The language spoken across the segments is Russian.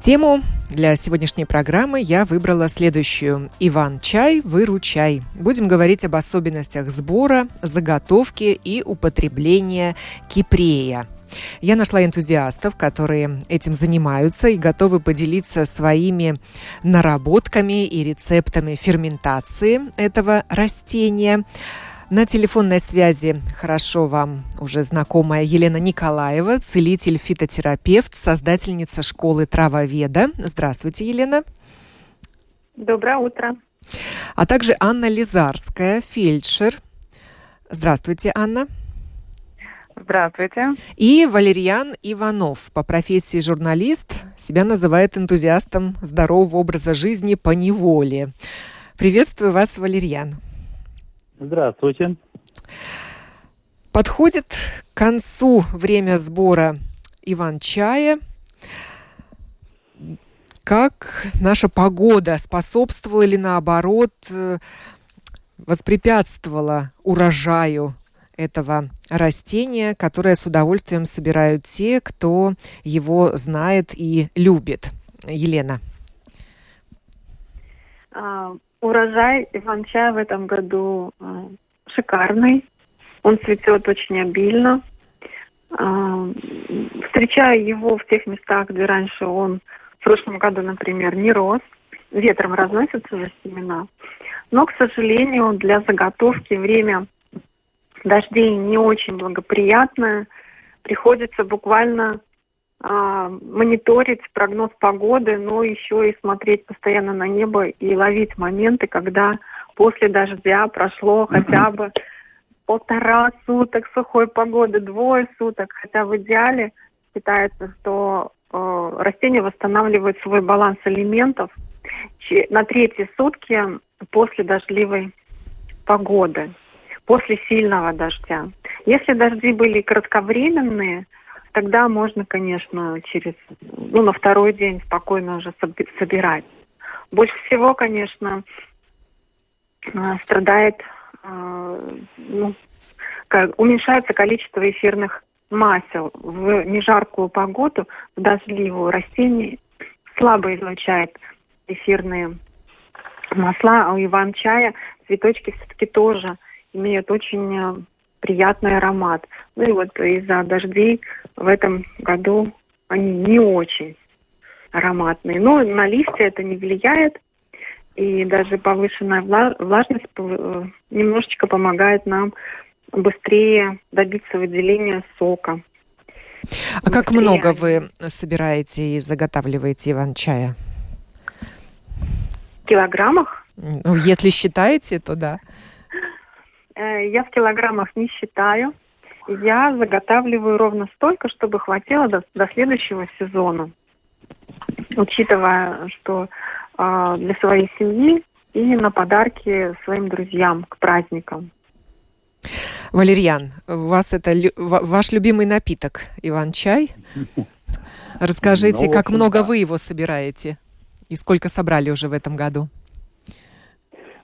Тему для сегодняшней программы я выбрала следующую. Иван-чай, выручай. Будем говорить об особенностях сбора, заготовки и употребления кипрея – я нашла энтузиастов, которые этим занимаются и готовы поделиться своими наработками и рецептами ферментации этого растения. На телефонной связи хорошо вам уже знакомая Елена Николаева, целитель-фитотерапевт, создательница школы травоведа. Здравствуйте, Елена. Доброе утро. А также Анна Лизарская, фельдшер. Здравствуйте, Анна. Здравствуйте. И Валерьян Иванов, по профессии журналист, себя называет энтузиастом здорового образа жизни по неволе. Приветствую вас, Валерьян. Здравствуйте. Подходит к концу время сбора Иван-чая. Как наша погода способствовала или наоборот э, воспрепятствовала урожаю этого растения, которое с удовольствием собирают те, кто его знает и любит. Елена. Урожай иван-чая в этом году а, шикарный. Он цветет очень обильно. А, встречаю его в тех местах, где раньше он в прошлом году, например, не рос. Ветром разносятся же семена. Но, к сожалению, для заготовки время дождей не очень благоприятное. Приходится буквально мониторить прогноз погоды, но еще и смотреть постоянно на небо и ловить моменты, когда после дождя прошло хотя бы полтора суток сухой погоды, двое суток, хотя в идеале считается, что э, растение восстанавливает свой баланс элементов на третьи сутки после дождливой погоды после сильного дождя. Если дожди были кратковременные, тогда можно, конечно, через, ну, на второй день спокойно уже собирать. Больше всего, конечно, а, страдает, а, ну, уменьшается количество эфирных масел. В нежаркую погоду, в дождливую растение слабо излучает эфирные масла, а у иван-чая цветочки все-таки тоже – имеют очень э, приятный аромат. Ну и вот из-за дождей в этом году они не очень ароматные. Но на листья это не влияет. И даже повышенная влажность э, немножечко помогает нам быстрее добиться выделения сока. А быстрее. как много вы собираете и заготавливаете иван-чая? В килограммах? Ну, если считаете, то да. Э, я в килограммах не считаю. Я заготавливаю ровно столько, чтобы хватило до, до следующего сезона. Учитывая, что э, для своей семьи и на подарки своим друзьям к праздникам. Валерьян, у вас это ваш любимый напиток Иван-чай. Расскажите, ну, как много вы его собираете и сколько собрали уже в этом году?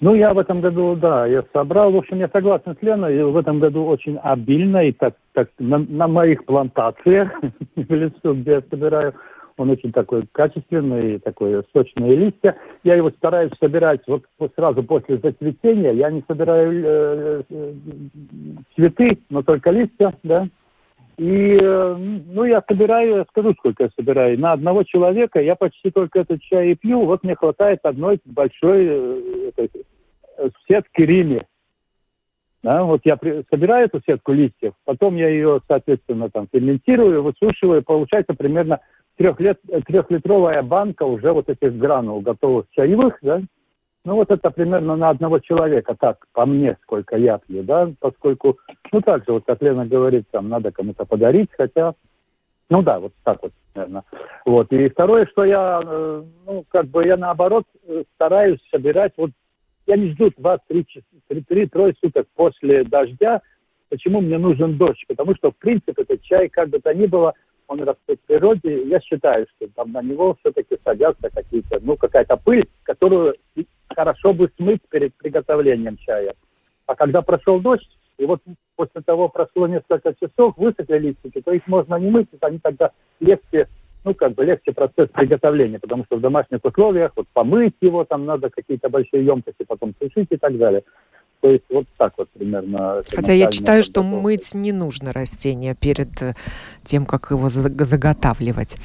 Ну, я в этом году, да, я собрал. В общем, я согласен с Леной. В этом году очень обильно и так, так на, на моих плантациях в лесу, где я собираю, он очень такой качественный, такой сочные листья. Я его стараюсь собирать вот сразу после зацветения. Я не собираю э, э, цветы, но только листья, да. И, э, ну, я собираю, я скажу, сколько я собираю. На одного человека я почти только этот чай и пью. Вот мне хватает одной большой э, этой, э, сетки Риме. Да, вот я при, собираю эту сетку листьев, потом я ее, соответственно, там ферментирую, высушиваю, получается примерно трехлет, трехлитровая банка уже вот этих гранул готовых чаевых, да, ну, вот это примерно на одного человека, так, по мне, сколько я пью, да, поскольку, ну, так же, вот как Лена говорит, там, надо кому-то подарить, хотя, ну, да, вот так вот, наверное. Вот, и второе, что я, э, ну, как бы я, наоборот, э, стараюсь собирать вот я не жду 2-3 трое суток после дождя. Почему мне нужен дождь? Потому что, в принципе, этот чай, как бы то ни было, он растет в природе. Я считаю, что там на него все-таки садятся какие-то, ну, какая-то пыль, которую хорошо бы смыть перед приготовлением чая. А когда прошел дождь, и вот после того прошло несколько часов, высохли листики, то их можно не мыть, они тогда легче, ну, как бы легче процесс приготовления, потому что в домашних условиях вот помыть его, там надо какие-то большие емкости потом сушить и так далее. То есть вот так вот примерно. Хотя я читаю, что мыть не нужно растение перед э, тем, как его заготавливать.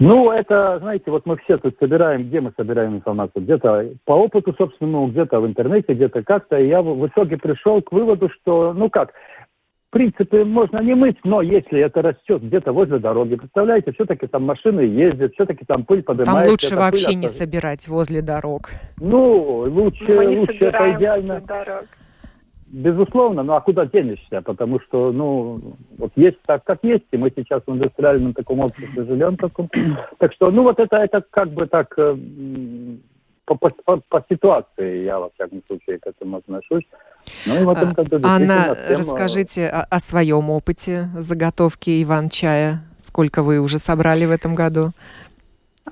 Ну, это, знаете, вот мы все тут собираем, где мы собираем информацию? Где-то по опыту собственному, где-то в интернете, где-то как-то. И я в итоге пришел к выводу, что, ну как, принципе, можно не мыть, но если это растет где-то возле дороги, представляете, все-таки там машины ездят, все-таки там пыль поднимается. Там лучше вообще пыль, не собирать возле дорог. Ну, лучше, лучше это идеально. Дорог. Безусловно, ну а куда денешься? Потому что, ну, вот есть так, как есть, и мы сейчас в индустриальном таком обществе живем таком. Так что, ну вот это, это как бы так э, по, по, по, по ситуации я, во всяком случае, к этому отношусь. Ну, и в этом году Анна, тема... расскажите о, о своем опыте заготовки Иван-чая. Сколько вы уже собрали в этом году?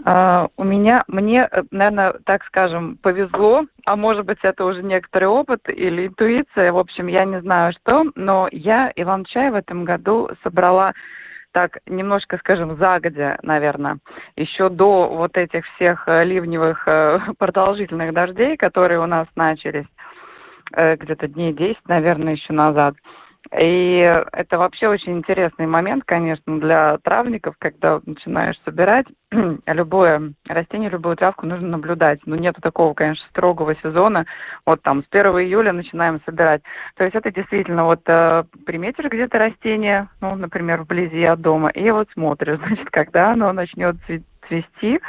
Uh, у меня, мне, э, наверное, так скажем, повезло, а может быть, это уже некоторый опыт или интуиция, в общем, я не знаю что, но я Иван-чай в этом году собрала так немножко, скажем, загодя, наверное, еще до вот этих всех э, ливневых э, продолжительных дождей, которые у нас начались где-то дней 10, наверное, еще назад. И это вообще очень интересный момент, конечно, для травников, когда начинаешь собирать любое растение, любую травку нужно наблюдать. Ну, нету такого, конечно, строгого сезона. Вот там с 1 июля начинаем собирать. То есть это действительно вот э, приметишь где-то растение, ну, например, вблизи от дома, и вот смотришь, значит, когда оно начнет цвести.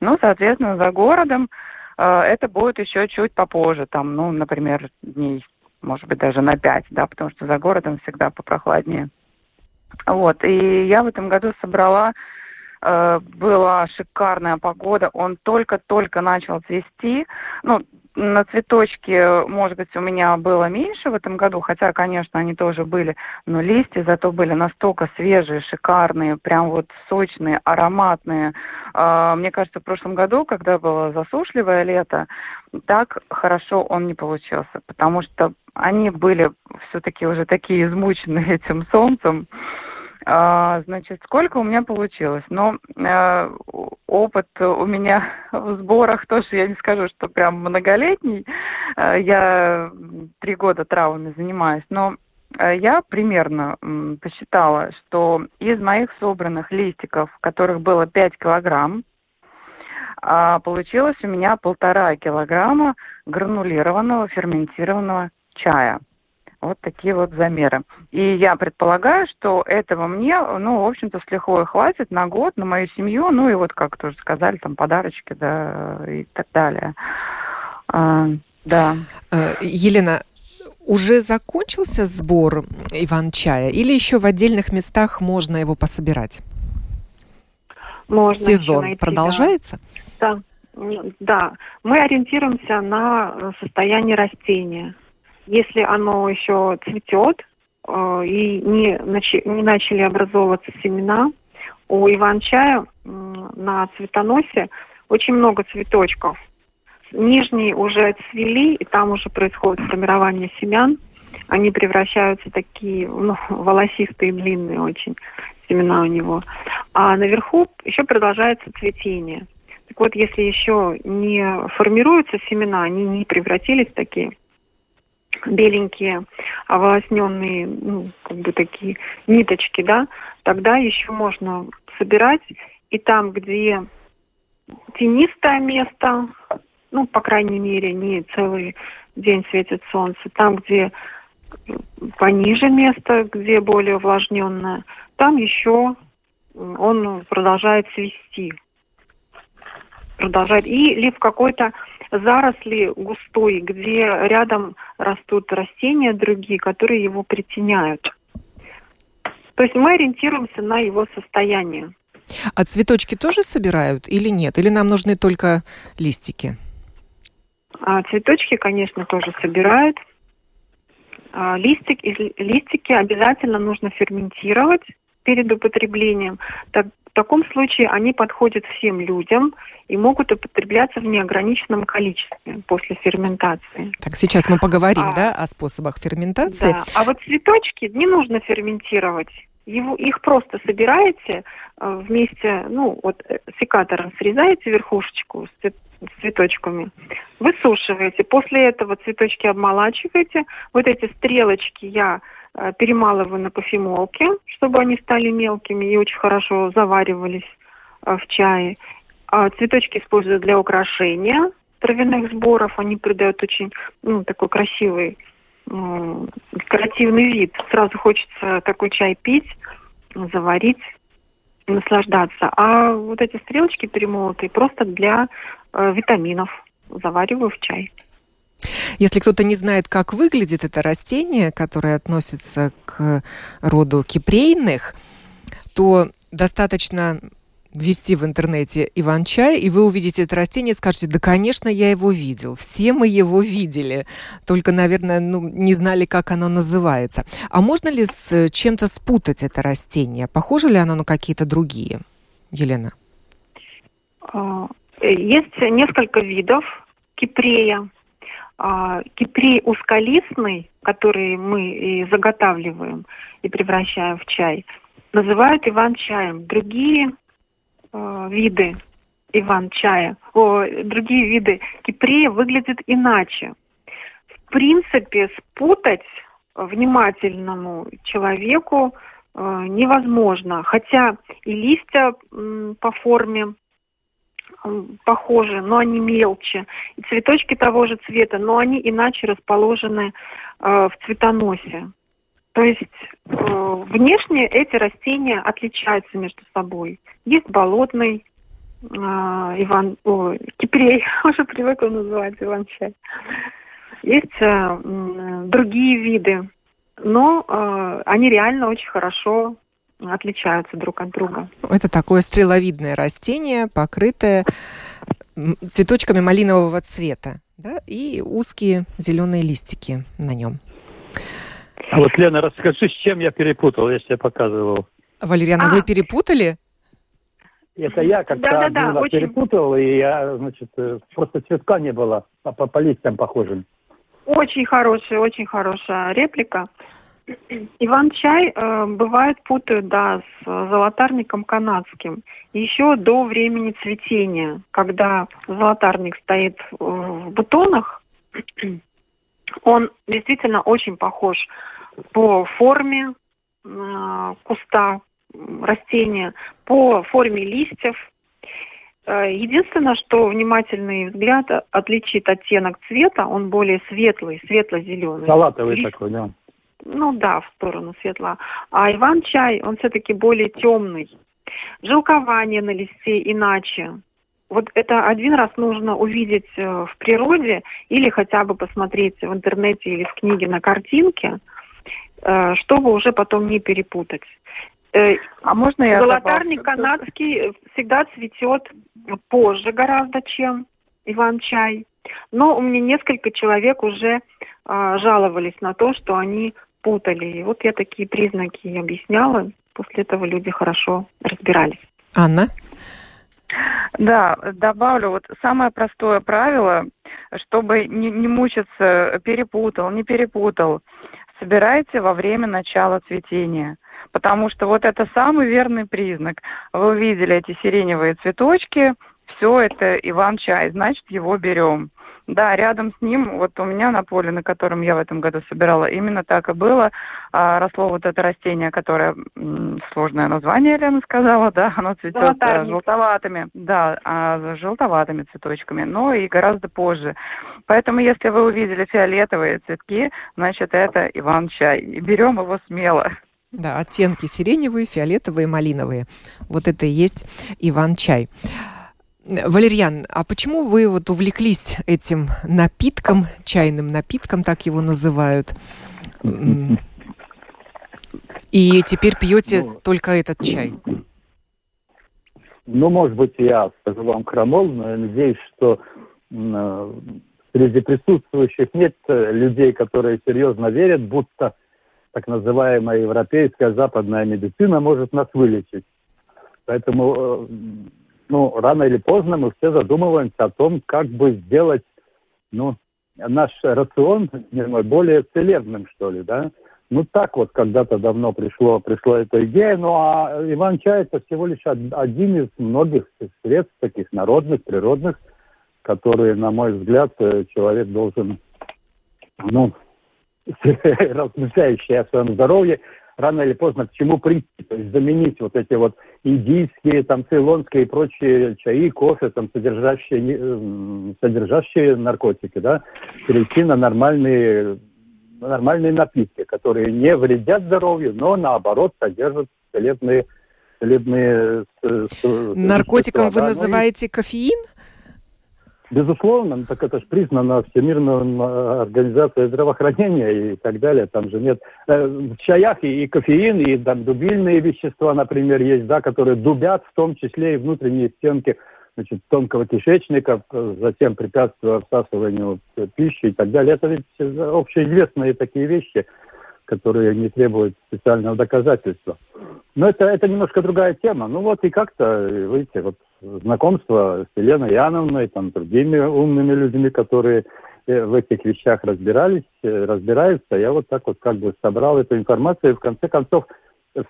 Ну, соответственно, за городом э, это будет еще чуть попозже, там, ну, например, дней может быть, даже на 5, да, потому что за городом всегда попрохладнее. Вот, и я в этом году собрала, э, была шикарная погода, он только-только начал цвести, ну, на цветочки, может быть, у меня было меньше в этом году, хотя, конечно, они тоже были, но листья зато были настолько свежие, шикарные, прям вот сочные, ароматные. А, мне кажется, в прошлом году, когда было засушливое лето, так хорошо он не получился, потому что они были все-таки уже такие измученные этим солнцем, значит, сколько у меня получилось? Но э, опыт у меня в сборах тоже, я не скажу, что прям многолетний. Э, я три года травами занимаюсь, но э, я примерно посчитала, что из моих собранных листиков, которых было 5 килограмм, э, получилось у меня полтора килограмма гранулированного ферментированного чая. Вот такие вот замеры. И я предполагаю, что этого мне, ну, в общем-то, с лихвой хватит на год, на мою семью, ну, и вот, как тоже сказали, там, подарочки, да, и так далее. А, да. Э, Елена, уже закончился сбор Иван-чая или еще в отдельных местах можно его пособирать? Можно Сезон найти, продолжается? Да. да. Да, мы ориентируемся на состояние растения если оно еще цветет э, и не, начи, не начали образовываться семена, у иван-чая на цветоносе очень много цветочков. Нижние уже цвели, и там уже происходит формирование семян. Они превращаются такие ну, волосистые, длинные очень семена у него. А наверху еще продолжается цветение. Так вот, если еще не формируются семена, они не превратились в такие беленькие, оволосненные, ну, как бы такие ниточки, да, тогда еще можно собирать. И там, где тенистое место, ну, по крайней мере, не целый день светит солнце, там, где пониже место, где более увлажненное, там еще он продолжает свести. Продолжает. Или в какой-то заросли густой, где рядом растут растения другие, которые его притеняют. То есть мы ориентируемся на его состояние. А цветочки тоже собирают или нет? Или нам нужны только листики? А цветочки, конечно, тоже собирают. А листик, листики обязательно нужно ферментировать перед употреблением. Так, таком случае они подходят всем людям и могут употребляться в неограниченном количестве после ферментации. Так, сейчас мы поговорим, а, да, о способах ферментации. Да. А вот цветочки не нужно ферментировать. Его, их просто собираете э, вместе, ну, вот э, секатором срезаете верхушечку с, с цветочками, высушиваете. После этого цветочки обмолачиваете. Вот эти стрелочки я перемалываю на кофемолке, чтобы они стали мелкими и очень хорошо заваривались э, в чае. А цветочки использую для украшения травяных сборов. Они придают очень ну, такой красивый декоративный вид. Сразу хочется такой чай пить, заварить, наслаждаться. А вот эти стрелочки перемолотые просто для э, витаминов завариваю в чай. Если кто-то не знает, как выглядит это растение, которое относится к роду кипрейных, то достаточно ввести в интернете Иван-чай, и вы увидите это растение и скажете, да, конечно, я его видел. Все мы его видели. Только, наверное, ну, не знали, как оно называется. А можно ли с чем-то спутать это растение? Похоже ли оно на какие-то другие? Елена. А, есть несколько видов кипрея а, кипрей узколистный, который мы и заготавливаем и превращаем в чай, называют иван-чаем. Другие э, виды иван-чая, другие виды кипрея выглядят иначе. В принципе, спутать внимательному человеку э, невозможно, хотя и листья по форме похожи, но они мелче. И цветочки того же цвета, но они иначе расположены э, в цветоносе. То есть э, внешне эти растения отличаются между собой. Есть болотный э, Иван, о, кипрей, уже привыкла называть Иван-чай. Есть э, другие виды, но э, они реально очень хорошо отличаются друг от друга. Это такое стреловидное растение, покрытое цветочками малинового цвета, да, и узкие зеленые листики на нем. А вот, Лена, расскажи, с чем я перепутал, если я показывал. Валерьяна, а. вы перепутали? Это я как-то да, да, да, очень... перепутал, и я, значит, э, просто цветка не было, а по, по листьям похожим. Очень хорошая, очень хорошая реплика. Иван-чай э, бывает путают, да, с золотарником канадским. Еще до времени цветения, когда золотарник стоит в бутонах, он действительно очень похож по форме э, куста, растения, по форме листьев. Э, единственное, что внимательный взгляд отличит оттенок цвета, он более светлый, светло-зеленый. Салатовый Лист... такой, да ну да, в сторону светла. А Иван-чай, он все-таки более темный. Жилкование на листе иначе. Вот это один раз нужно увидеть э, в природе или хотя бы посмотреть в интернете или в книге на картинке, э, чтобы уже потом не перепутать. Э, а можно я Золотарник канадский всегда цветет позже гораздо, чем Иван-чай. Но у меня несколько человек уже а, жаловались на то, что они путали. И вот я такие признаки объясняла. После этого люди хорошо разбирались. Анна? Да, добавлю, вот самое простое правило, чтобы не, не мучиться, перепутал, не перепутал, собирайте во время начала цветения. Потому что вот это самый верный признак. Вы увидели эти сиреневые цветочки, все это Иван-чай, значит его берем. Да, рядом с ним, вот у меня на поле, на котором я в этом году собирала, именно так и было. А, росло вот это растение, которое, сложное название, Лена сказала, да, оно цветет э, Золотарник. желтоватыми, да, а, желтоватыми цветочками, но и гораздо позже. Поэтому, если вы увидели фиолетовые цветки, значит, это Иван-чай. И берем его смело. Да, оттенки сиреневые, фиолетовые, малиновые. Вот это и есть Иван-чай. Валерьян, а почему вы вот увлеклись этим напитком, чайным напитком, так его называют? И теперь пьете ну, только этот чай? Ну, может быть, я скажу вам крамол, но я надеюсь, что э, среди присутствующих нет людей, которые серьезно верят, будто так называемая европейская западная медицина может нас вылечить. Поэтому, э, ну, рано или поздно мы все задумываемся о том, как бы сделать, ну, наш рацион более целебным, что ли, да. Ну, так вот когда-то давно пришло, пришла эта идея, ну, а Иван-чай это всего лишь один из многих средств таких народных, природных, которые, на мой взгляд, э, человек должен, ну, размышляющий о своем здоровье, рано или поздно к чему прийти. То есть заменить вот эти вот индийские, там, цейлонские и прочие чаи, кофе, там, содержащие, э, содержащие наркотики, да, перейти на нормальные, нормальные напитки, которые не вредят здоровью, но наоборот содержат целебные целебные... Наркотиком вы да? называете кофеин? Безусловно, ну, так это же признано Всемирной организацией здравоохранения и так далее. Там же нет... Э, в чаях и, и кофеин, и там дубильные вещества, например, есть, да, которые дубят в том числе и внутренние стенки значит, тонкого кишечника, затем препятствуя всасыванию пищи и так далее. Это ведь общеизвестные такие вещи, которые не требуют специального доказательства. Но это, это немножко другая тема. Ну вот и как-то, видите, вот знакомство с Еленой Яновной, там, другими умными людьми, которые э, в этих вещах разбирались, э, разбираются. Я вот так вот как бы собрал эту информацию и в конце концов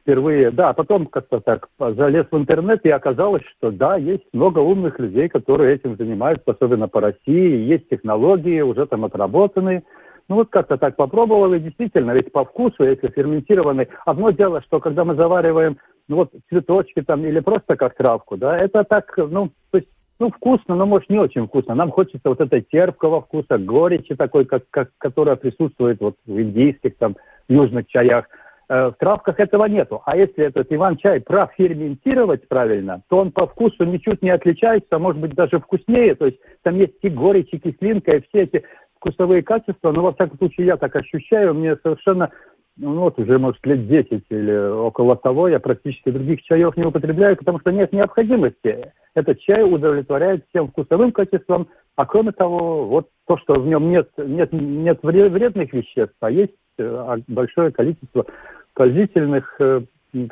впервые, да, а потом как-то так залез в интернет и оказалось, что да, есть много умных людей, которые этим занимаются, особенно по России, есть технологии уже там отработанные. Ну вот как-то так попробовал, и действительно, ведь по вкусу, если ферментированный, одно дело, что когда мы завариваем ну вот цветочки там или просто как травку, да, это так, ну, то есть, ну, вкусно, но, может, не очень вкусно. Нам хочется вот этой терпкого вкуса, горечи такой, как, как, которая присутствует вот в индийских там южных чаях. Э, в травках этого нету. А если этот иван-чай проферментировать правильно, то он по вкусу ничуть не отличается, может быть даже вкуснее. То есть там есть и горечь, и кислинка, и все эти вкусовые качества. Но, во всяком случае, я так ощущаю, мне совершенно ну вот уже, может, лет 10 или около того я практически других чаев не употребляю, потому что нет необходимости. Этот чай удовлетворяет всем вкусовым качествам, а кроме того, вот то, что в нем нет, нет, нет вредных веществ, а есть э, большое количество положительных э,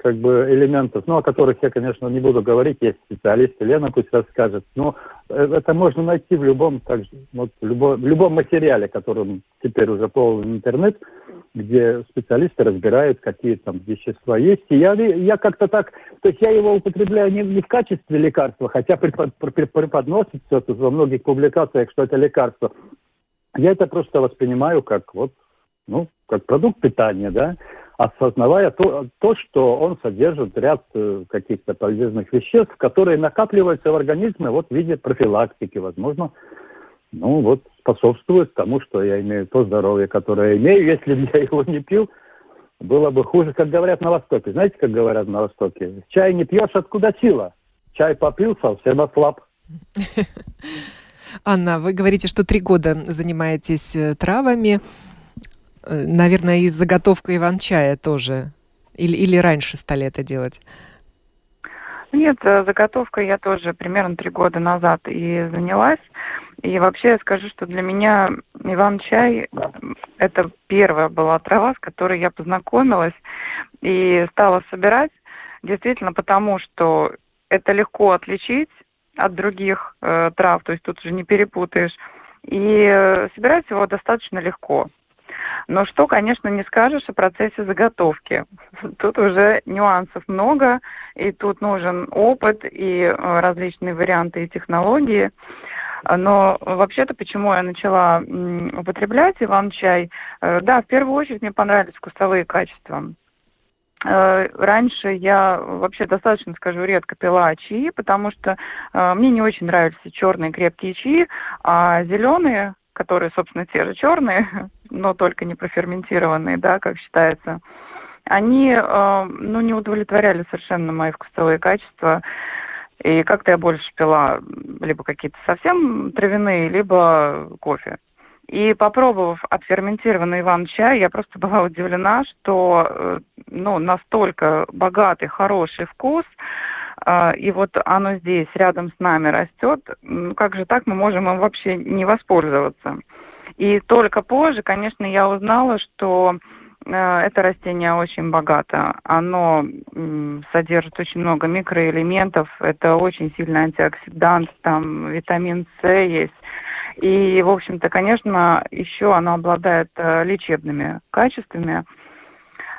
как бы элементов, ну, о которых я, конечно, не буду говорить, есть специалисты, Лена пусть расскажет, но э, это можно найти в любом, также, вот, в любом, в любом материале, которым теперь уже полный интернет, где специалисты разбирают, какие там вещества есть. И я, я как-то так, то есть я его употребляю не, не в качестве лекарства, хотя препод, преподносится во многих публикациях, что это лекарство. Я это просто воспринимаю как вот, ну, как продукт питания, да, осознавая то, то, что он содержит ряд э, каких-то полезных веществ, которые накапливаются в организме вот в виде профилактики, возможно, ну вот способствует тому, что я имею то здоровье, которое я имею. Если бы я его не пил, было бы хуже, как говорят на Востоке. Знаете, как говорят на Востоке? Чай не пьешь, откуда сила? Чай попил, совсем ослаб. Анна, вы говорите, что три года занимаетесь э, травами. Э, наверное, и с заготовкой иван-чая тоже. Или, или раньше стали это делать? Нет, э, заготовкой я тоже примерно три года назад и занялась. И вообще я скажу, что для меня Иван-чай – это первая была трава, с которой я познакомилась и стала собирать. Действительно, потому что это легко отличить от других э, трав, то есть тут уже не перепутаешь. И э, собирать его достаточно легко. Но что, конечно, не скажешь о процессе заготовки. Тут уже нюансов много, и тут нужен опыт и э, различные варианты и технологии. Но вообще-то, почему я начала употреблять иван-чай? Э, да, в первую очередь мне понравились вкусовые качества. Э, раньше я вообще достаточно, скажу, редко пила чаи, потому что мне не очень нравились черные крепкие чаи, а зеленые, которые, собственно, те же черные, но только не проферментированные, да, как считается, они, э, ну, не удовлетворяли совершенно мои вкусовые качества. И как-то я больше пила либо какие-то совсем травяные, либо кофе. И попробовав отферментированный иван-чай, я просто была удивлена, что э, ну, настолько богатый, хороший вкус, и вот оно здесь рядом с нами растет, как же так мы можем им вообще не воспользоваться? И только позже, конечно, я узнала, что э, это растение очень богато. Оно содержит очень много микроэлементов. Это очень сильный антиоксидант. Там витамин С есть. И, в общем-то, конечно, еще оно обладает э, лечебными качествами.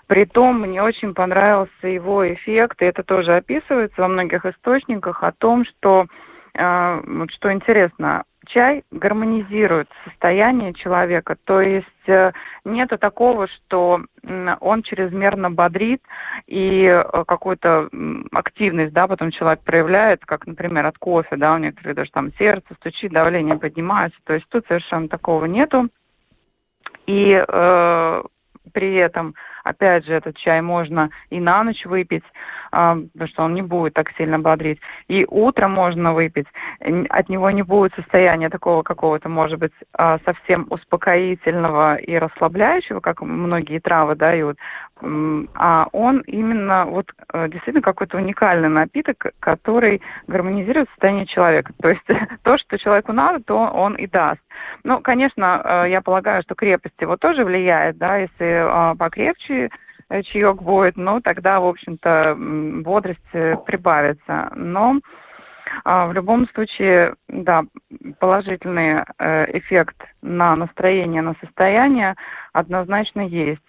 Притом мне очень понравился его эффект, и это тоже описывается во многих источниках, о том, что, э, что интересно, чай гармонизирует состояние человека, то есть э, нету такого, что он чрезмерно бодрит и э, какую-то активность, да, потом человек проявляет, как, например, от кофе, да, у некоторых даже там сердце стучит, давление поднимается, то есть тут совершенно такого нету. И э, при этом, опять же, этот чай можно и на ночь выпить, а, потому что он не будет так сильно бодрить. И утром можно выпить. От него не будет состояния такого какого-то, может быть, а, совсем успокоительного и расслабляющего, как многие травы дают. А он именно вот э, действительно какой-то уникальный напиток, который гармонизирует состояние человека. То есть то, что человеку надо, то он и даст. Ну, конечно, э, я полагаю, что крепость его тоже влияет, да, если а, покрепче Э, чаек будет, ну, тогда, в общем-то, бодрость э, прибавится. Но в любом случае, да, положительный э, эффект на настроение, на состояние однозначно есть.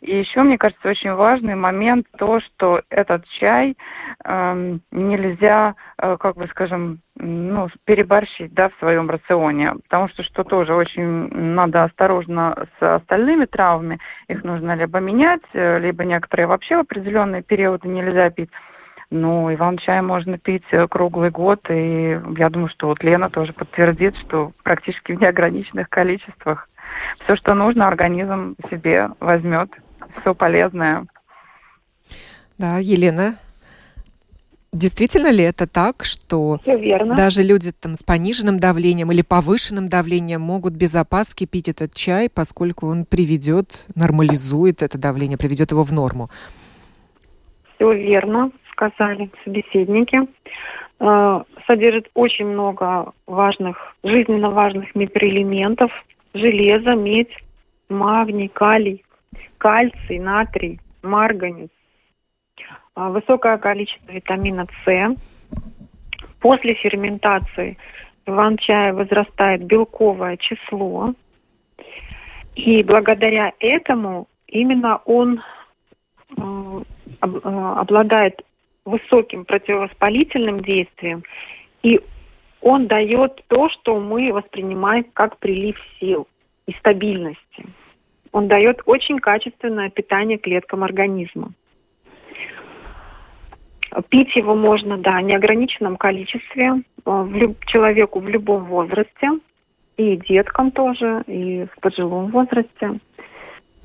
И еще, мне кажется, очень важный момент то, что этот чай э, нельзя, э, как бы скажем, ну, переборщить, да, в своем рационе, потому что что тоже очень надо осторожно с остальными травмами, их нужно либо менять, э, либо некоторые вообще в определенные периоды нельзя пить. Ну, иван-чай можно пить э, круглый год, и я думаю, что вот Лена тоже подтвердит, что практически в неограниченных количествах все, что нужно, организм себе возьмет, все полезное. Да, Елена, Действительно ли это так, что даже люди там, с пониженным давлением или повышенным давлением могут без опаски пить этот чай, поскольку он приведет, нормализует это давление, приведет его в норму? Все верно сказали собеседники. Э, содержит очень много важных, жизненно важных микроэлементов. Железо, медь, магний, калий, кальций, натрий, марганец. Э, высокое количество витамина С. После ферментации в иван-чае возрастает белковое число. И благодаря этому именно он э, обладает высоким противовоспалительным действием, и он дает то, что мы воспринимаем как прилив сил и стабильности. Он дает очень качественное питание клеткам организма. Пить его можно, да, в неограниченном количестве, э, в люб- человеку в любом возрасте, и деткам тоже, и в пожилом возрасте.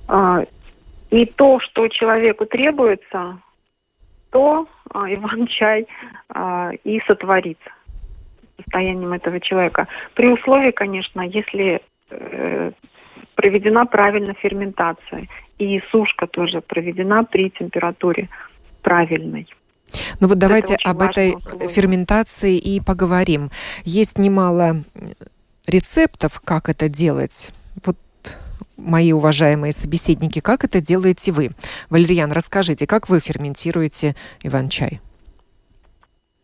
А, и то, что человеку требуется, то Иван-чай а, и сотворит состоянием этого человека. При условии, конечно, если э, проведена правильно ферментация и сушка тоже проведена при температуре правильной. Ну вот давайте об этой условие. ферментации и поговорим. Есть немало рецептов, как это делать. Вот мои уважаемые собеседники, как это делаете вы? Валерьян, расскажите, как вы ферментируете иван-чай?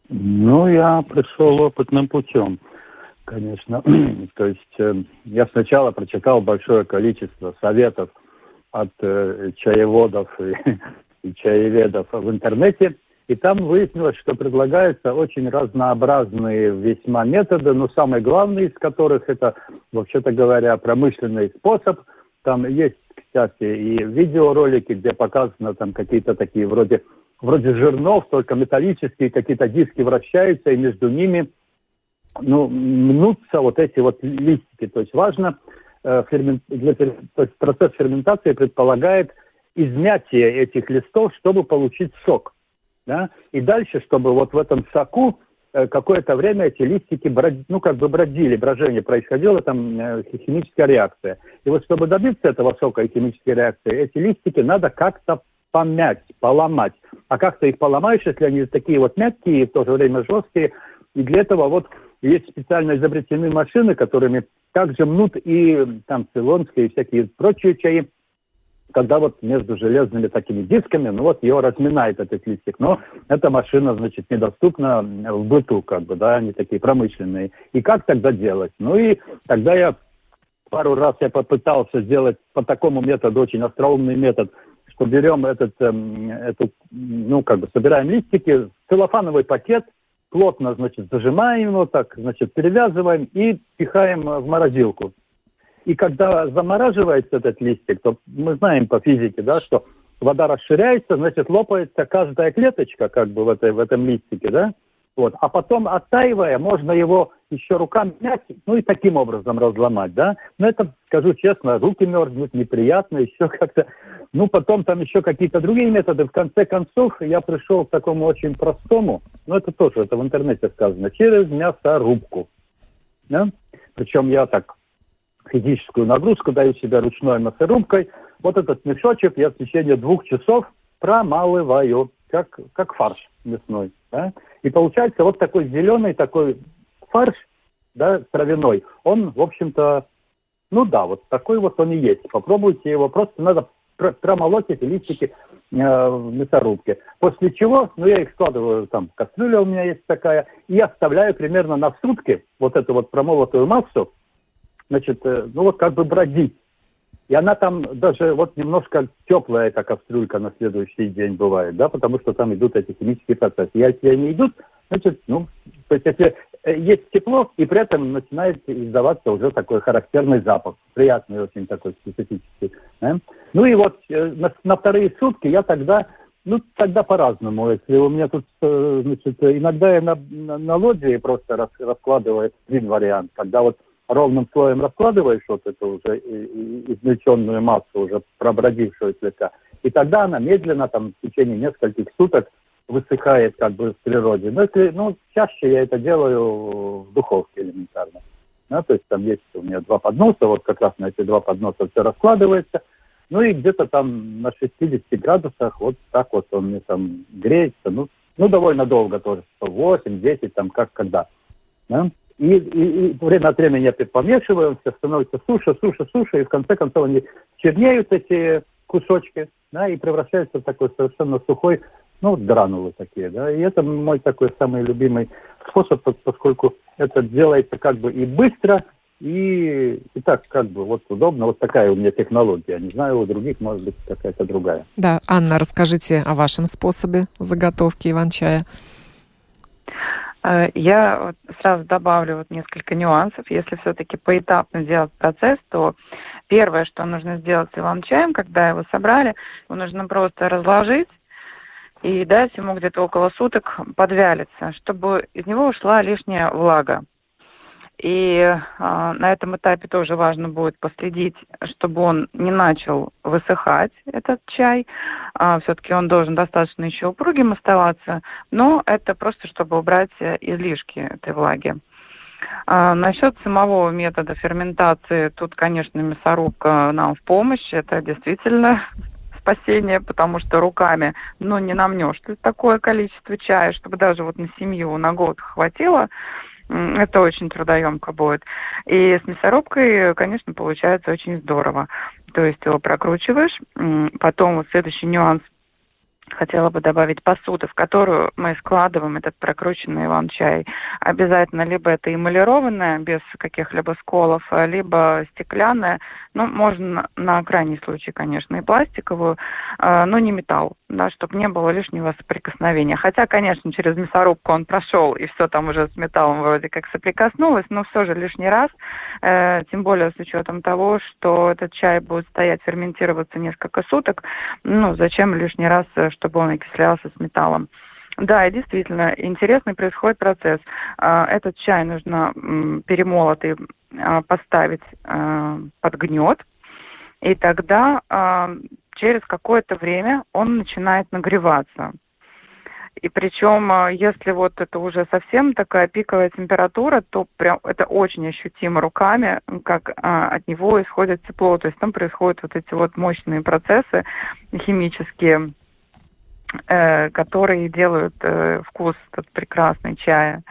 Ну, я пришел опытным путем, конечно. То есть э, я сначала прочитал большое количество советов от э, чаеводов и, и чаеведов в интернете, и там выяснилось, что предлагаются очень разнообразные весьма методы, но самый главный из которых это, вообще-то говоря, промышленный способ – там есть, кстати, и видеоролики, где показано там какие-то такие вроде, вроде жирнов, только металлические какие-то диски вращаются, и между ними ну, мнутся вот эти вот листики. То есть важно, э, фермент, для, то есть процесс ферментации предполагает измятие этих листов, чтобы получить сок. Да? И дальше, чтобы вот в этом соку какое-то время эти листики брод... ну, как бы бродили, брожение происходило, там э, химическая реакция. И вот чтобы добиться этого сока и химической реакции, эти листики надо как-то помять, поломать. А как ты их поломаешь, если они такие вот мягкие и в то же время жесткие? И для этого вот есть специально изобретены машины, которыми также мнут и там цилонские и всякие прочие чаи, когда вот между железными такими дисками, ну вот ее разминает этот листик. Но эта машина, значит, недоступна в быту, как бы, да, они такие промышленные. И как тогда делать? Ну и тогда я пару раз я попытался сделать по такому методу, очень остроумный метод, что берем этот, эм, эту, ну, как бы, собираем листики, целлофановый пакет, плотно, значит, зажимаем его так, значит, перевязываем и пихаем в морозилку. И когда замораживается этот листик, то мы знаем по физике, да, что вода расширяется, значит, лопается каждая клеточка как бы в, этой, в этом листике, да, вот. А потом, оттаивая, можно его еще руками мять, ну и таким образом разломать, да. Но это, скажу честно, руки мерзнут, неприятно, еще как-то. Ну, потом там еще какие-то другие методы. В конце концов, я пришел к такому очень простому, ну, это тоже, это в интернете сказано, через мясорубку. Да? Причем я так физическую нагрузку даю себе ручной мясорубкой. Вот этот мешочек я в течение двух часов промалываю, как, как фарш мясной. Да? И получается вот такой зеленый такой фарш, да, травяной, он, в общем-то, ну да, вот такой вот он и есть. Попробуйте его, просто надо промолоть эти листики э, в мясорубке. После чего, ну, я их складываю, там, кастрюля у меня есть такая, и оставляю примерно на сутки вот эту вот промолотую массу, значит, э, ну, вот как бы бродить. И она там даже вот немножко теплая, эта кастрюлька на следующий день бывает, да, потому что там идут эти химические процессы. Если они идут, значит, ну, то есть если э, есть тепло, и при этом начинает издаваться уже такой характерный запах, приятный очень такой специфический. Да? Ну и вот э, на, на вторые сутки я тогда, ну, тогда по-разному. Если у меня тут, значит, иногда я на, на, на лоджии просто рас, раскладываю один вариант, когда вот ровным слоем раскладываешь вот эту уже измельченную массу, уже пробродившую слегка, и тогда она медленно, там, в течение нескольких суток высыхает как бы в природе. Но если, ну, чаще я это делаю в духовке элементарно. Да, то есть там есть у меня два подноса, вот как раз на эти два подноса все раскладывается, ну и где-то там на 60 градусах вот так вот он мне там греется, ну, ну довольно долго тоже, 8-10, там как когда. Да? И, и, и время от времени опять помешиваем, все становится суше, суше, суше, и в конце концов они чернеют, эти кусочки, да, и превращаются в такой совершенно сухой, ну, гранулы такие, да, и это мой такой самый любимый способ, поскольку это делается как бы и быстро, и, и так как бы вот удобно, вот такая у меня технология. Не знаю, у других может быть какая-то другая. Да, Анна, расскажите о вашем способе заготовки иван-чая. Э, я сразу добавлю вот несколько нюансов. Если все-таки поэтапно делать процесс, то первое, что нужно сделать с иван-чаем, когда его собрали, его нужно просто разложить и дать ему где-то около суток подвялиться, чтобы из него ушла лишняя влага. И э, на этом этапе тоже важно будет последить, чтобы он не начал высыхать, этот чай. А, Все-таки он должен достаточно еще упругим оставаться, но это просто, чтобы убрать излишки этой влаги. А, насчет самого метода ферментации, тут, конечно, мясорубка нам в помощь. Это действительно спасение, потому что руками, ну, не намнешь ты такое количество чая, чтобы даже вот на семью на год хватило. Это очень трудоемко будет. И с мясорубкой, конечно, получается очень здорово. То есть его прокручиваешь, потом вот следующий нюанс хотела бы добавить посуду, в которую мы складываем этот прокрученный иван-чай. Обязательно либо это эмалированная, без каких-либо сколов, либо стеклянная. Ну, можно на крайний случай, конечно, и пластиковую, э, но не металл, да, чтобы не было лишнего соприкосновения. Хотя, конечно, через мясорубку он прошел, и все там уже с металлом вроде как соприкоснулось, но все же лишний раз, э, тем более с учетом того, что этот чай будет стоять, ферментироваться несколько суток, ну, зачем лишний раз, э, чтобы он окислялся с металлом. Да, и действительно, интересный происходит процесс. А, этот чай нужно перемолотый а, поставить а, под гнет, и тогда через какое-то время он начинает нагреваться. И причем, если вот это уже совсем такая пиковая температура, то прям это очень ощутимо руками, как а, от него исходит тепло. То есть там происходят вот эти вот мощные процессы химические которые делают э, вкус этот прекрасный чая.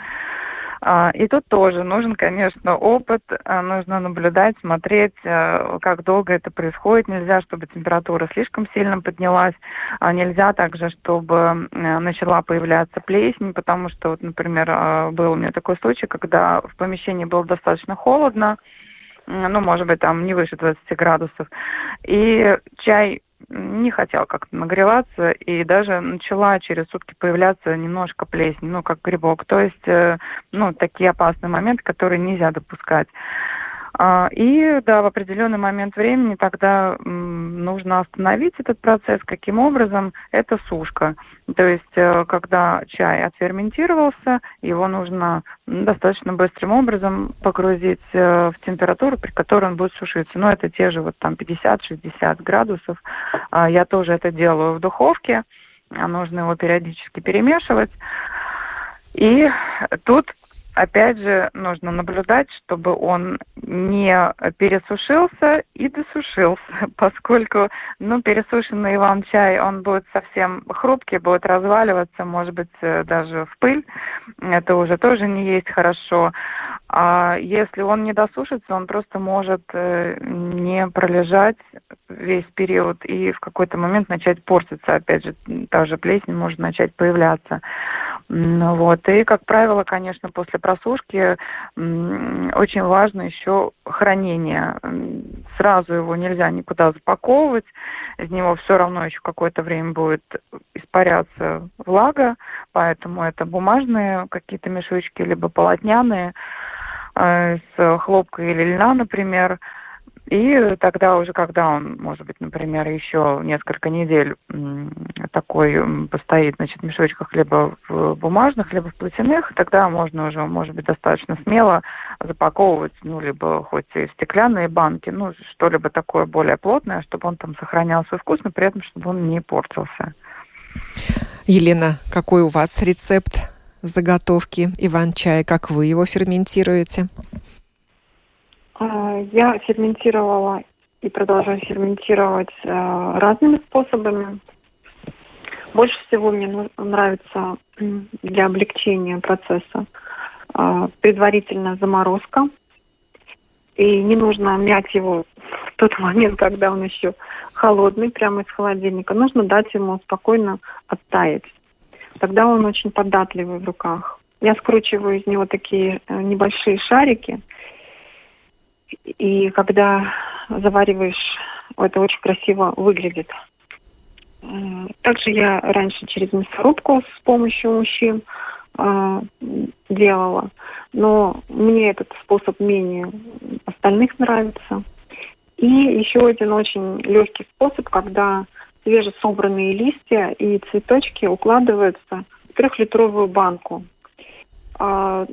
А, и тут тоже нужен, конечно, опыт, а, нужно наблюдать, смотреть, а, как долго это происходит. Нельзя, чтобы температура слишком сильно поднялась, нельзя также, чтобы начала появляться плесень, потому что, вот, например, был у меня такой случай, когда в помещении было достаточно холодно, ну, может быть, там не выше 20 градусов, и чай не хотел как-то нагреваться, и даже начала через сутки появляться немножко плесень, ну, как грибок. То есть, э, ну, такие опасные моменты, которые нельзя допускать. А, и да, в определенный момент времени тогда нужно остановить этот процесс. Каким образом? Это сушка. То есть, э, когда чай отферментировался, его нужно достаточно быстрым образом погрузить э, в температуру, при которой он будет сушиться. Но это те же вот там 50-60 градусов. А, я тоже это делаю в духовке. А нужно его периодически перемешивать. И тут опять же, нужно наблюдать, чтобы он не пересушился и досушился, поскольку, ну, пересушенный иван-чай, он будет совсем хрупкий, будет разваливаться, может быть, э, даже в пыль. Это уже тоже не есть хорошо. А если он не досушится, он просто может э, не пролежать весь период и в какой-то момент начать портиться. Опять же, та же плесень может начать появляться. Вот. И, как правило, конечно, после просушки очень важно еще хранение. Сразу его нельзя никуда запаковывать, из него все равно еще какое-то время будет испаряться влага, поэтому это бумажные какие-то мешочки, либо полотняные, э, с хлопка или льна, например, и тогда уже, когда он, может быть, например, еще несколько недель такой постоит, значит, в мешочках либо в бумажных, либо в платяных, тогда можно уже, может быть, достаточно смело запаковывать, ну, либо хоть и в стеклянные банки, ну, что-либо такое более плотное, чтобы он там сохранял свой вкус, но при этом, чтобы он не портился. Елена, какой у вас рецепт заготовки иван-чая? Как вы его ферментируете? Я ферментировала и продолжаю ферментировать а, разными способами. Больше всего мне нравится для облегчения процесса а, предварительная заморозка. И не нужно мять его в тот момент, когда он еще холодный, прямо из холодильника. Нужно дать ему спокойно оттаять. Тогда он очень податливый в руках. Я скручиваю из него такие э, небольшие шарики – и когда завариваешь, это очень красиво выглядит. Также я раньше через мясорубку с помощью мужчин э, делала, но мне этот способ менее остальных нравится. И еще один очень легкий способ, когда свежесобранные листья и цветочки укладываются в трехлитровую банку. А,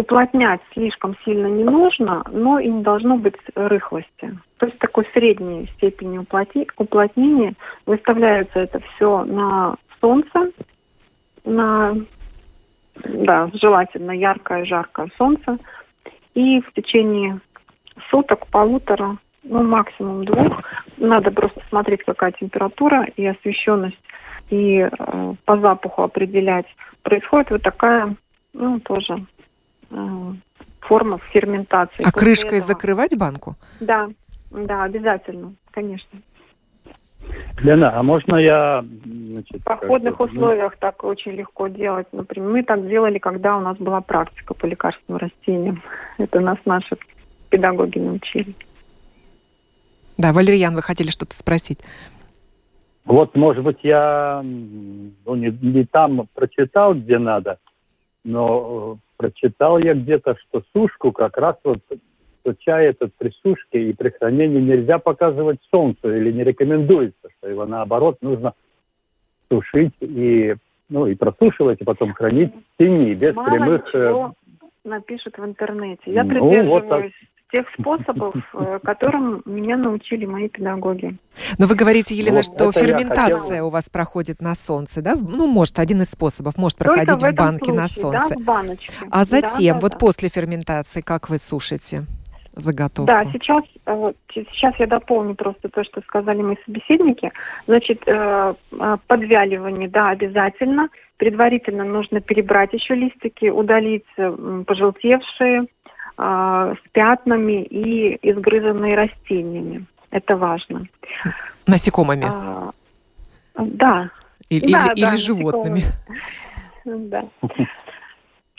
уплотнять слишком сильно не нужно, но и не должно быть рыхлости. То есть такой средней степени уплотнения выставляется это все на солнце, на да, желательно яркое, жаркое солнце. И в течение суток, полутора, ну, максимум двух, надо просто смотреть, какая температура и освещенность, и э, по запаху определять. Происходит вот такая, ну, тоже форма ферментации. А крышкой этого. закрывать банку? Да, да, обязательно, конечно. Лена, а можно я... Значит, в походных как, условиях ну... так очень легко делать. Например, мы так делали, когда у нас была практика по лекарственным растениям. Это нас наши педагоги научили. Да, Валерьян, вы хотели что-то спросить? Вот, может быть, я ну, не, не там прочитал, где надо, но э, прочитал я где-то, что сушку как раз вот что чай этот при сушке и при хранении нельзя показывать солнцу или не рекомендуется, что его наоборот нужно сушить и ну и просушивать и потом хранить в тени без Мало прямых. Э, чего напишут в интернете. Я ну, придерживаюсь вот тех способов, э, которым меня научили мои педагоги. Но вы говорите, Елена, вот что ферментация у вас проходит на солнце, да? Ну, может, один из способов может проходить в, в банке случае, на солнце. Да, в баночке. А затем, да, да, вот да. после ферментации, как вы сушите? заготовку? Да, сейчас, э, сейчас я дополню просто то, что сказали мои собеседники. Значит, э, подвяливание, да, обязательно. Предварительно нужно перебрать еще листики, удалить пожелтевшие, с пятнами и изгрызанные растениями. Это важно. Насекомыми? А, да. Или, да, или, да, или животными? Да.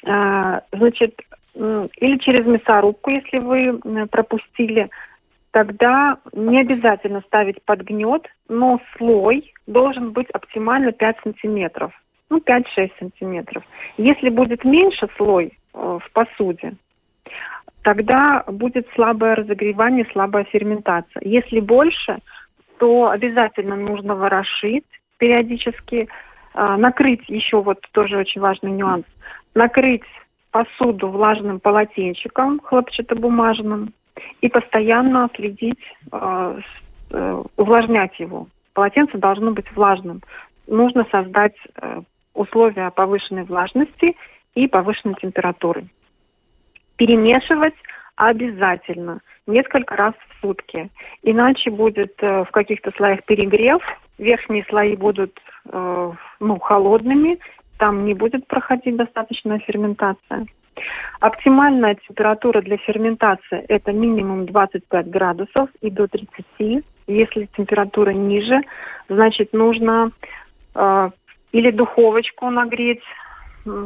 А, значит, или через мясорубку, если вы пропустили, тогда не обязательно ставить под гнет, но слой должен быть оптимально 5 сантиметров, ну 5-6 сантиметров. Если будет меньше слой э, в посуде, тогда будет слабое разогревание, слабая ферментация. Если больше, то обязательно нужно ворошить периодически, э, накрыть еще вот тоже очень важный нюанс, накрыть посуду влажным полотенчиком хлопчатобумажным и постоянно следить, э, э, увлажнять его. Полотенце должно быть влажным. Нужно создать э, условия повышенной влажности и повышенной температуры. Перемешивать обязательно несколько раз в сутки. Иначе будет э, в каких-то слоях перегрев, верхние слои будут э, ну, холодными, там не будет проходить достаточная ферментация. Оптимальная температура для ферментации – это минимум 25 градусов и до 30. Если температура ниже, значит нужно э, или духовочку нагреть,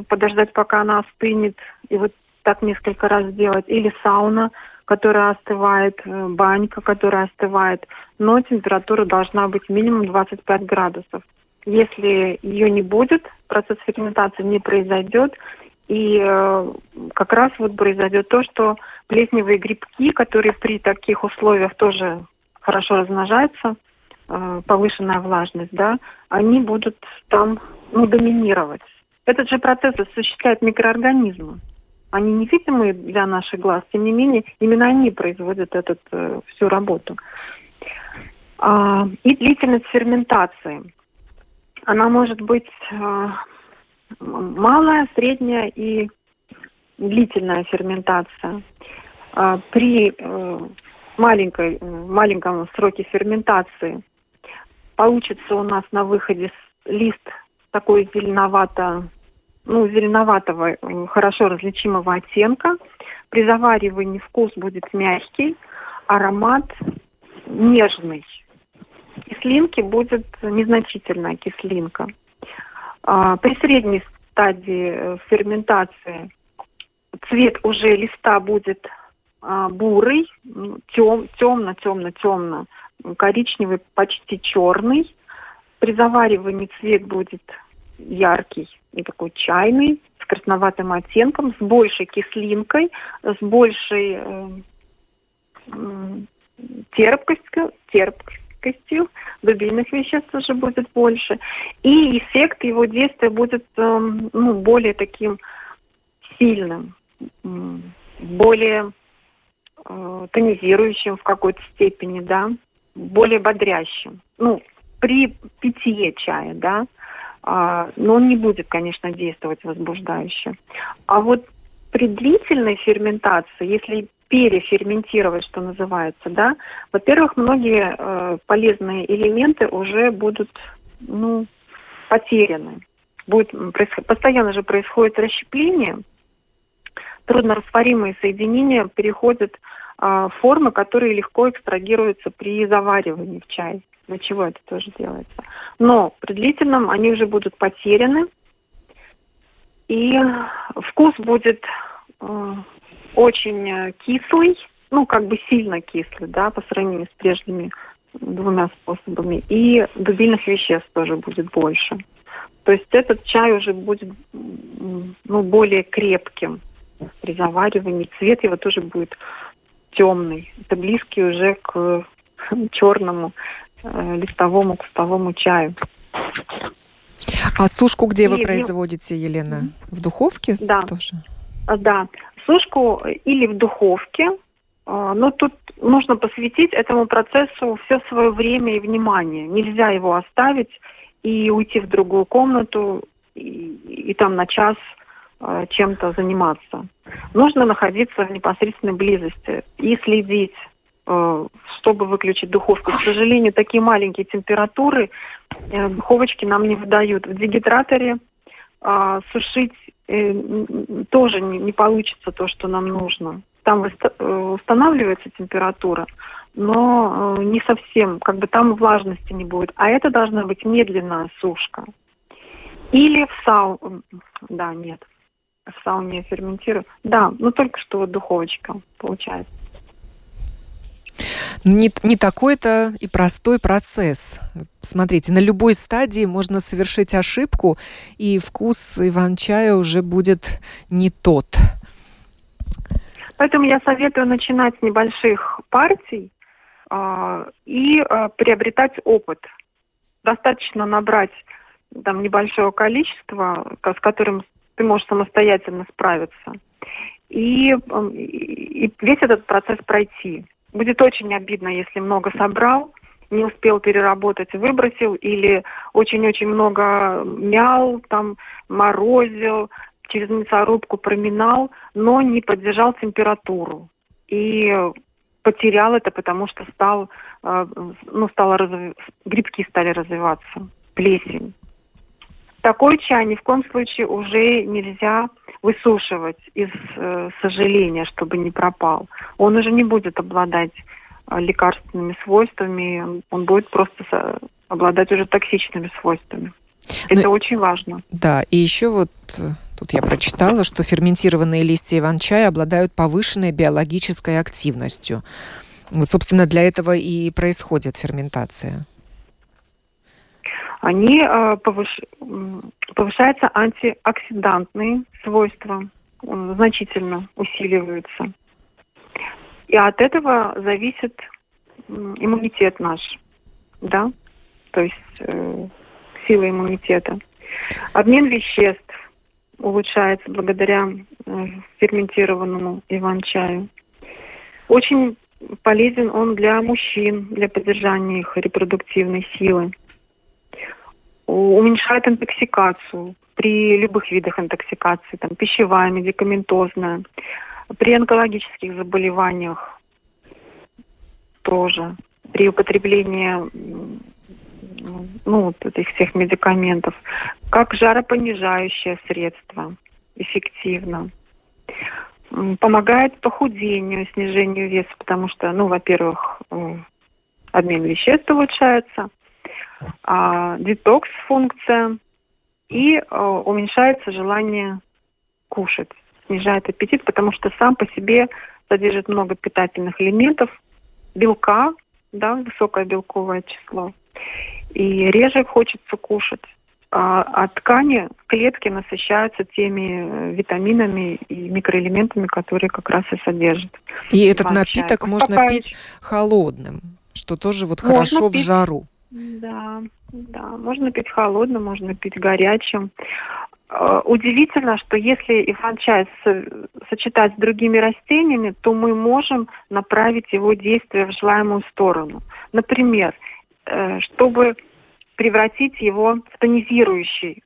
подождать, пока она остынет, и вот так несколько раз сделать, или сауна, которая остывает, э, банька, которая остывает, но температура должна быть минимум 25 градусов. Если ее не будет, процесс ферментации не произойдет, и э, как раз вот произойдет то, что плесневые грибки, которые при таких условиях тоже хорошо размножаются, э, повышенная влажность, да, они будут там ну, доминировать. Этот же процесс осуществляют микроорганизмы. Они невидимые для наших глаз, тем не менее, именно они производят этот, э, всю работу. А, и длительность ферментации – она может быть э, малая, средняя и длительная ферментация. Э, при э, маленькой, маленьком сроке ферментации получится у нас на выходе лист такой зеленовато, ну, зеленоватого, хорошо различимого оттенка. При заваривании вкус будет мягкий, аромат нежный кислинки будет незначительная кислинка. А, при средней стадии э, ферментации цвет уже листа будет а, бурый, тем, темно-темно-темно, коричневый, почти черный. При заваривании цвет будет яркий и такой чайный, с красноватым оттенком, с большей кислинкой, с большей э, терпкостью, терпкостью. Жидкостью, дубильных веществ уже будет больше, и эффект его действия будет эм, ну, более таким сильным, более э, тонизирующим в какой-то степени, да, более бодрящим. Ну, при питье чая, да, но он не будет, конечно, действовать возбуждающе. А вот при длительной ферментации, если переферментировать, что называется, да, во-первых, многие э, полезные элементы уже будут, ну, потеряны. Будет происход... постоянно же происходит расщепление, труднорастворимые соединения переходят э, в формы, которые легко экстрагируются при заваривании в чай. Для чего это тоже делается? Но при длительном они уже будут потеряны, и вкус будет э, очень э, кислый, ну, как бы сильно кислый, да, по сравнению с прежними двумя способами. И дубильных веществ тоже будет больше. То есть этот чай уже будет ну, более крепким при заваривании. Цвет его тоже будет темный. Это близкий уже к черному э, листовому кустовому чаю. А сушку где и, вы производите, Елена? В духовке? Да. Тоже? Да сушку или в духовке. А, но тут нужно посвятить этому процессу все свое время и внимание. Нельзя его оставить и уйти в другую комнату и, и там на час э, чем-то заниматься. Нужно находиться в непосредственной близости и следить, э, чтобы выключить духовку. К сожалению, такие маленькие температуры э, духовочки нам не выдают. В дегидраторе э, сушить э, тоже не, получится то, что нам нужно. Там э, устанавливается температура, но э, не совсем, как бы там влажности не будет. А это должна быть медленная сушка. Или в сау... Да, нет. В сауне ферментирую. Да, ну только что вот духовочка получается. Не, не такой-то и простой процесс. Смотрите, на любой стадии можно совершить ошибку, и вкус иван-чая уже будет не тот. Поэтому я советую начинать с небольших партий э, и э, приобретать опыт. Достаточно набрать там небольшое количество, с которым ты можешь самостоятельно справиться. И, и весь этот процесс пройти. Будет очень обидно, если много собрал, не успел переработать, выбросил, или очень-очень много мял, там, морозил, через мясорубку проминал, но не поддержал температуру. И потерял это, потому что стал, э, ну, стало разв... грибки стали развиваться, плесень. Такой чай ни в коем случае уже нельзя высушивать из э, сожаления, чтобы не пропал. Он уже не будет обладать э, лекарственными свойствами, он будет просто обладать уже токсичными свойствами. Это ну, очень важно. Да, и еще вот э, тут я прочитала, что ферментированные листья иван-чая обладают повышенной биологической активностью. Вот, собственно, для этого и происходит ферментация они э, повыш... повышаются антиоксидантные свойства, значительно усиливаются. И от этого зависит иммунитет наш, да, то есть э, сила иммунитета. Обмен веществ улучшается благодаря э, ферментированному иван-чаю. Очень полезен он для мужчин, для поддержания их репродуктивной силы уменьшает интоксикацию при любых видах интоксикации, там, пищевая, медикаментозная, при онкологических заболеваниях тоже, при употреблении ну, вот этих всех медикаментов, как жаропонижающее средство, эффективно. Помогает похудению, снижению веса, потому что, ну, во-первых, обмен веществ улучшается – а, детокс-функция и а, уменьшается желание кушать, снижает аппетит, потому что сам по себе содержит много питательных элементов, белка, да, высокое белковое число, и реже хочется кушать. А, а ткани, клетки насыщаются теми э, витаминами и микроэлементами, которые как раз и содержат. И этот напиток можно пить холодным, что тоже вот можно хорошо пить, в жару. Да, да, можно пить холодным, можно пить горячим. Э, удивительно, что если иван-чай сочетать с другими растениями, то мы можем направить его действие в желаемую сторону. Например, э, чтобы превратить его в тонизирующий,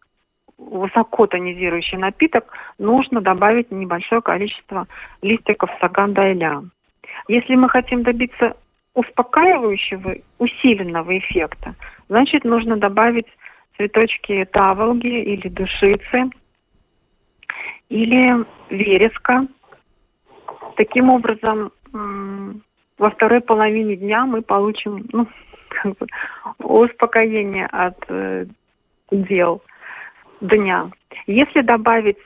высоко тонизирующий напиток, нужно добавить небольшое количество листиков саган-дайля. Если мы хотим добиться успокаивающего, усиленного эффекта, значит, нужно добавить цветочки таволги или душицы, или вереска. Таким образом, во второй половине дня мы получим ну, успокоение от э, дел дня. Если добавить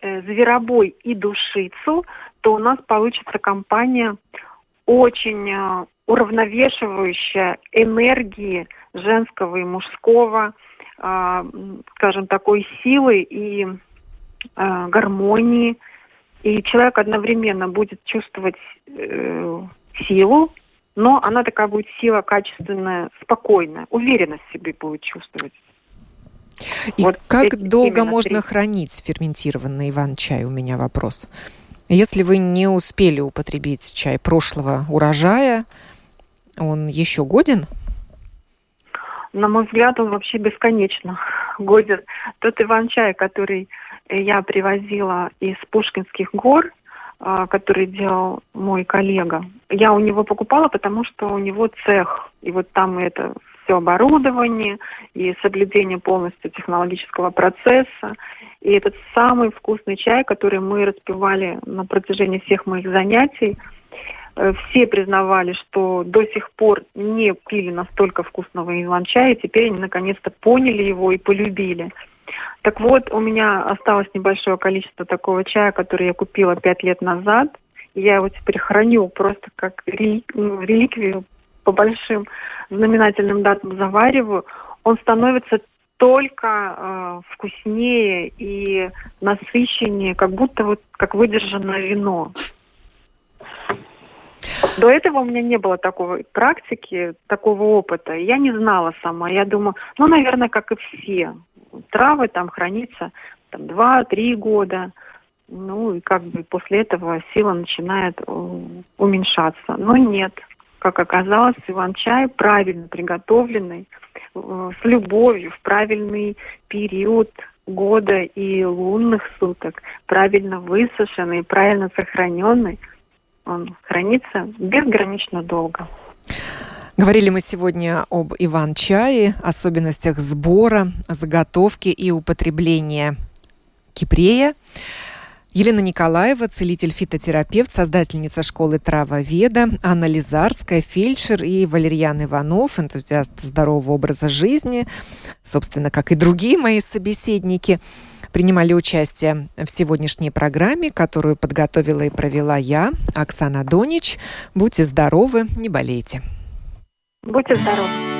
э, зверобой и душицу, то у нас получится компания очень э, уравновешивающая энергии женского и мужского, э, скажем, такой силы и э, гармонии. И человек одновременно будет чувствовать силу, но она такая будет сила качественная, спокойная, уверенность в себе будет чувствовать. И вот как долго можно три. хранить ферментированный иван-чай? У меня вопрос. Если вы не успели употребить чай прошлого урожая, он еще годен? На мой взгляд, он вообще бесконечно годен. Тот иван-чай, который я привозила из Пушкинских гор, а, который делал мой коллега. Я у него покупала, потому что у него цех, и вот там это все оборудование и соблюдение полностью технологического процесса. И этот самый вкусный чай, который мы распивали на протяжении всех моих занятий, э, все признавали, что до сих пор не пили настолько вкусного иван-чая, и теперь они наконец-то поняли его и полюбили. Так вот, у меня осталось небольшое количество такого чая, который я купила пять лет назад. Я его теперь храню просто как ну, реликвию по большим знаменательным датам завариваю. Он становится только э, вкуснее и насыщеннее, как будто вот как выдержанное вино. До этого у меня не было такой практики, такого опыта. Я не знала сама. Я думаю, ну, наверное, как и все травы там хранится там, 2-3 года. Ну и как бы после этого сила начинает э, уменьшаться. Но нет, как оказалось, иван-чай правильно приготовленный, э, с любовью, в правильный период года и лунных суток, правильно высушенный, правильно сохраненный, он хранится безгранично долго. Говорили мы сегодня об иван-чае, особенностях сбора, заготовки и употребления кипрея. Елена Николаева, целитель-фитотерапевт, создательница школы Трава Веда, Анна Лизарская, фельдшер и Валерьян Иванов, энтузиаст здорового образа жизни, собственно, как и другие мои собеседники, принимали участие в сегодняшней программе, которую подготовила и провела я, Оксана Донич. Будьте здоровы, не болейте. Будьте здоровы.